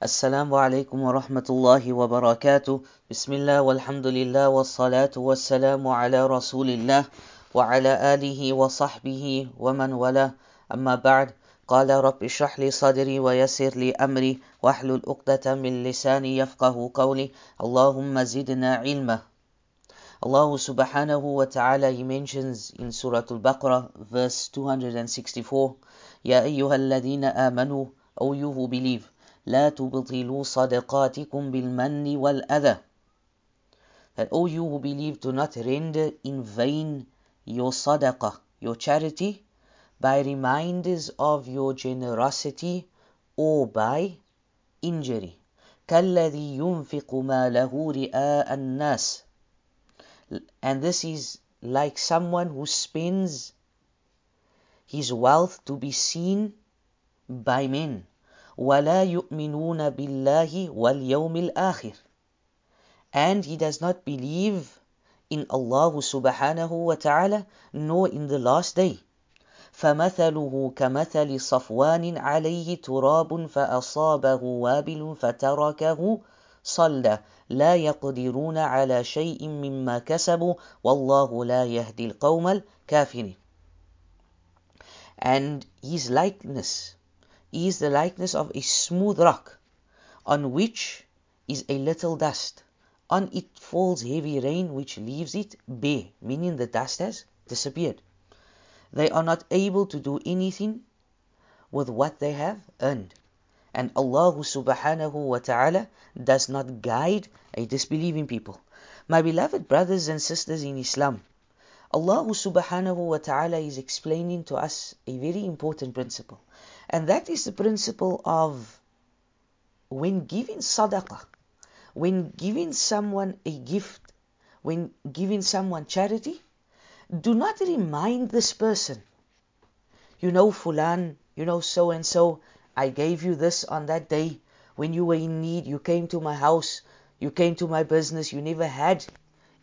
السلام عليكم ورحمة الله وبركاته. بسم الله والحمد لله والصلاة والسلام على رسول الله وعلى آله وصحبه ومن والاه. أما بعد قال رب اشرح لي صدري ويسر لي أمري واحلل عقدة من لساني يفقه قولي. اللهم زدنا علما. subhanahu wa ta'ala he mentions in Surah Al-Baqarah verse 264 يا أيها الذين آمنوا O you who believe لا تبطلوا صدقاتكم بالمن والأذى That O you who believe do not render in vain your sadaqah, your charity by reminders of your generosity or by injury كالذي ينفق ماله رئاء الناس and this is like someone who spends his wealth to be seen by men ولا يؤمنون بالله واليوم الآخر. And he does not believe in Allah subhanahu wa ta'ala nor in the last day. فمثله كمثل صفوان عليه تراب فأصابه وابل فتركه صلى. لا يقدرون على شيء مما كسبوا. والله لا يهدي القوم الكافرين. And his likeness is the likeness of a smooth rock on which is a little dust on it falls heavy rain which leaves it bare meaning the dust has disappeared they are not able to do anything with what they have earned and Allah subhanahu wa ta'ala does not guide a disbelieving people. My beloved brothers and sisters in Islam, Allah subhanahu wa ta'ala is explaining to us a very important principle. And that is the principle of when giving sadaqah, when giving someone a gift, when giving someone charity, do not remind this person, you know, Fulan, you know, so and so, I gave you this on that day when you were in need. You came to my house, you came to my business, you never had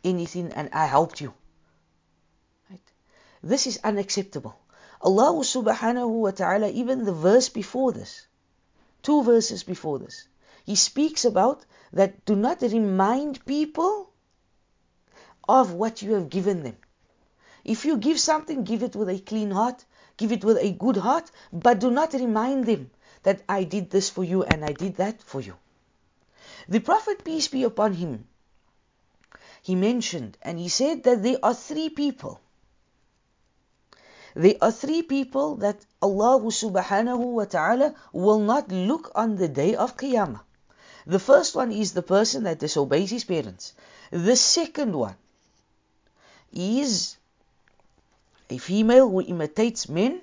anything, and I helped you. Right? This is unacceptable. Allah subhanahu wa ta'ala, even the verse before this, two verses before this, He speaks about that do not remind people of what you have given them. If you give something, give it with a clean heart, give it with a good heart, but do not remind them that I did this for you and I did that for you. The Prophet, peace be upon him, he mentioned and he said that there are three people. There are three people that Allah subhanahu wa ta'ala will not look on the day of Qiyamah. The first one is the person that disobeys his parents. The second one is a female who imitates men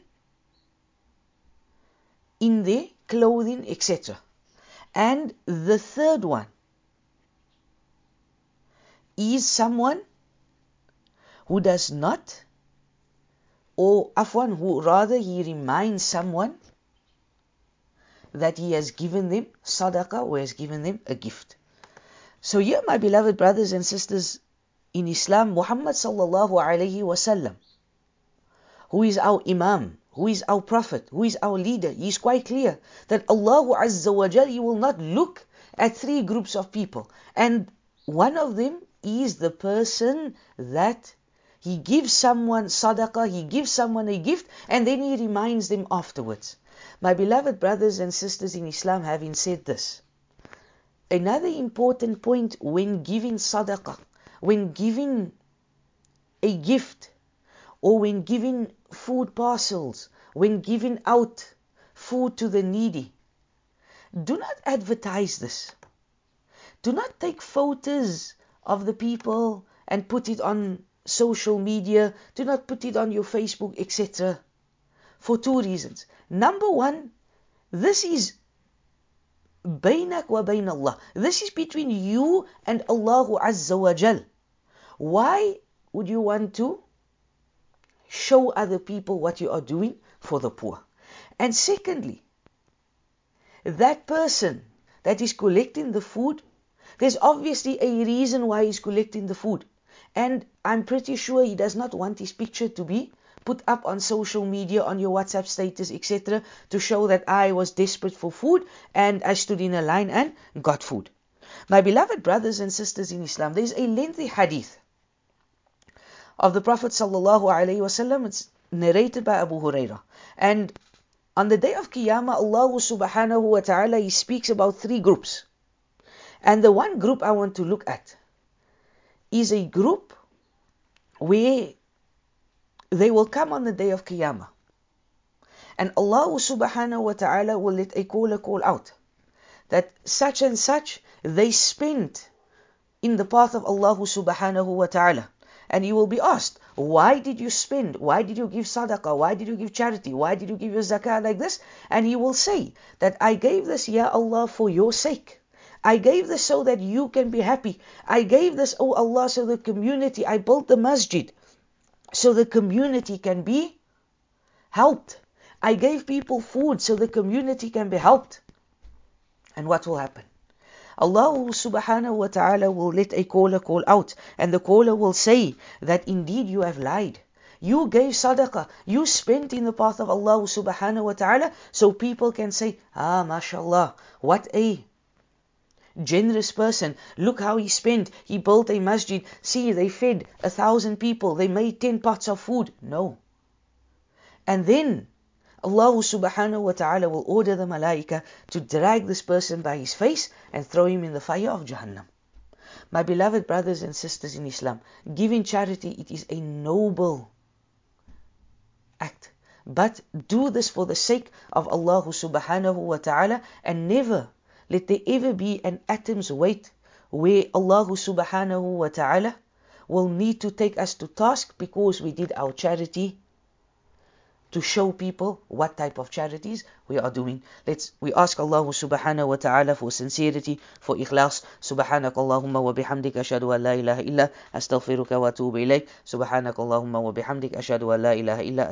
in their clothing, etc. And the third one is someone who does not, or afwan, who rather he reminds someone that he has given them sadaqah or has given them a gift. So here, my beloved brothers and sisters in Islam, Muhammad sallallahu alayhi wasallam, who is our Imam, who is our Prophet, who is our leader, he is quite clear that Allah Azza wa Jal, He will not look at three groups of people. And one of them is the person that he gives someone sadaqah, he gives someone a gift, and then he reminds them afterwards. My beloved brothers and sisters in Islam, having said this, another important point when giving sadaqah, when giving a gift, or when giving food parcels, when giving out food to the needy, do not advertise this. Do not take photos of the people and put it on social media. Do not put it on your Facebook, etc. For two reasons. Number one, this is بينك وبين Allah. This is between you and Allah Azza wa Jal. Why would you want to show other people what you are doing for the poor? And secondly, that person that is collecting the food, there's obviously a reason why he's collecting the food. And I'm pretty sure he does not want his picture to be put up on social media, on your WhatsApp status, etc., to show that I was desperate for food and I stood in a line and got food. My beloved brothers and sisters in Islam, there is a lengthy hadith of the Prophet sallallahu alaihi wasallam. It's narrated by Abu Huraira, and on the day of Qiyamah, Allah subhanahu wa ta'ala He speaks about three groups. And the one group I want to look at is a group where they will come on the day of Qiyamah. And Allah subhanahu wa ta'ala will let a caller call out that such and such they spent in the path of Allah subhanahu wa ta'ala. And you will be asked, why did you spend? Why did you give sadaqah? Why did you give charity? Why did you give your zakah like this? And he will say that I gave this, Ya Allah, for your sake. I gave this so that you can be happy. I gave this, oh Allah, so the community, I built the masjid so the community can be helped. I gave people food so the community can be helped. And what will happen? Allah subhanahu wa ta'ala will let a caller call out, and the caller will say that indeed you have lied. You gave sadaqah, you spent in the path of Allah subhanahu wa ta'ala, so people can say, Ah, mashallah, what a generous person. Look how he spent. He built a masjid. See, they fed a thousand people. They made ten pots of food. No. And then Allah subhanahu wa ta'ala will order the malaika to drag this person by his face and throw him in the fire of Jahannam. My beloved brothers and sisters in Islam, giving charity, it is a noble act. But do this for the sake of Allah subhanahu wa ta'ala and never let there ever be an atom's weight where Allah subhanahu wa ta'ala will need to take us to task because we did our charity to show people what type of charities we are doing. Let's we ask Allah subhanahu wa ta'ala for sincerity, for ikhlas. Subhanak Allahumma wa bihamdik ashhadu an la ilaha illa astaghfiruka wa atubu ilayk. Subhanak Allahumma wa bihamdik ashhadu an la ilaha illa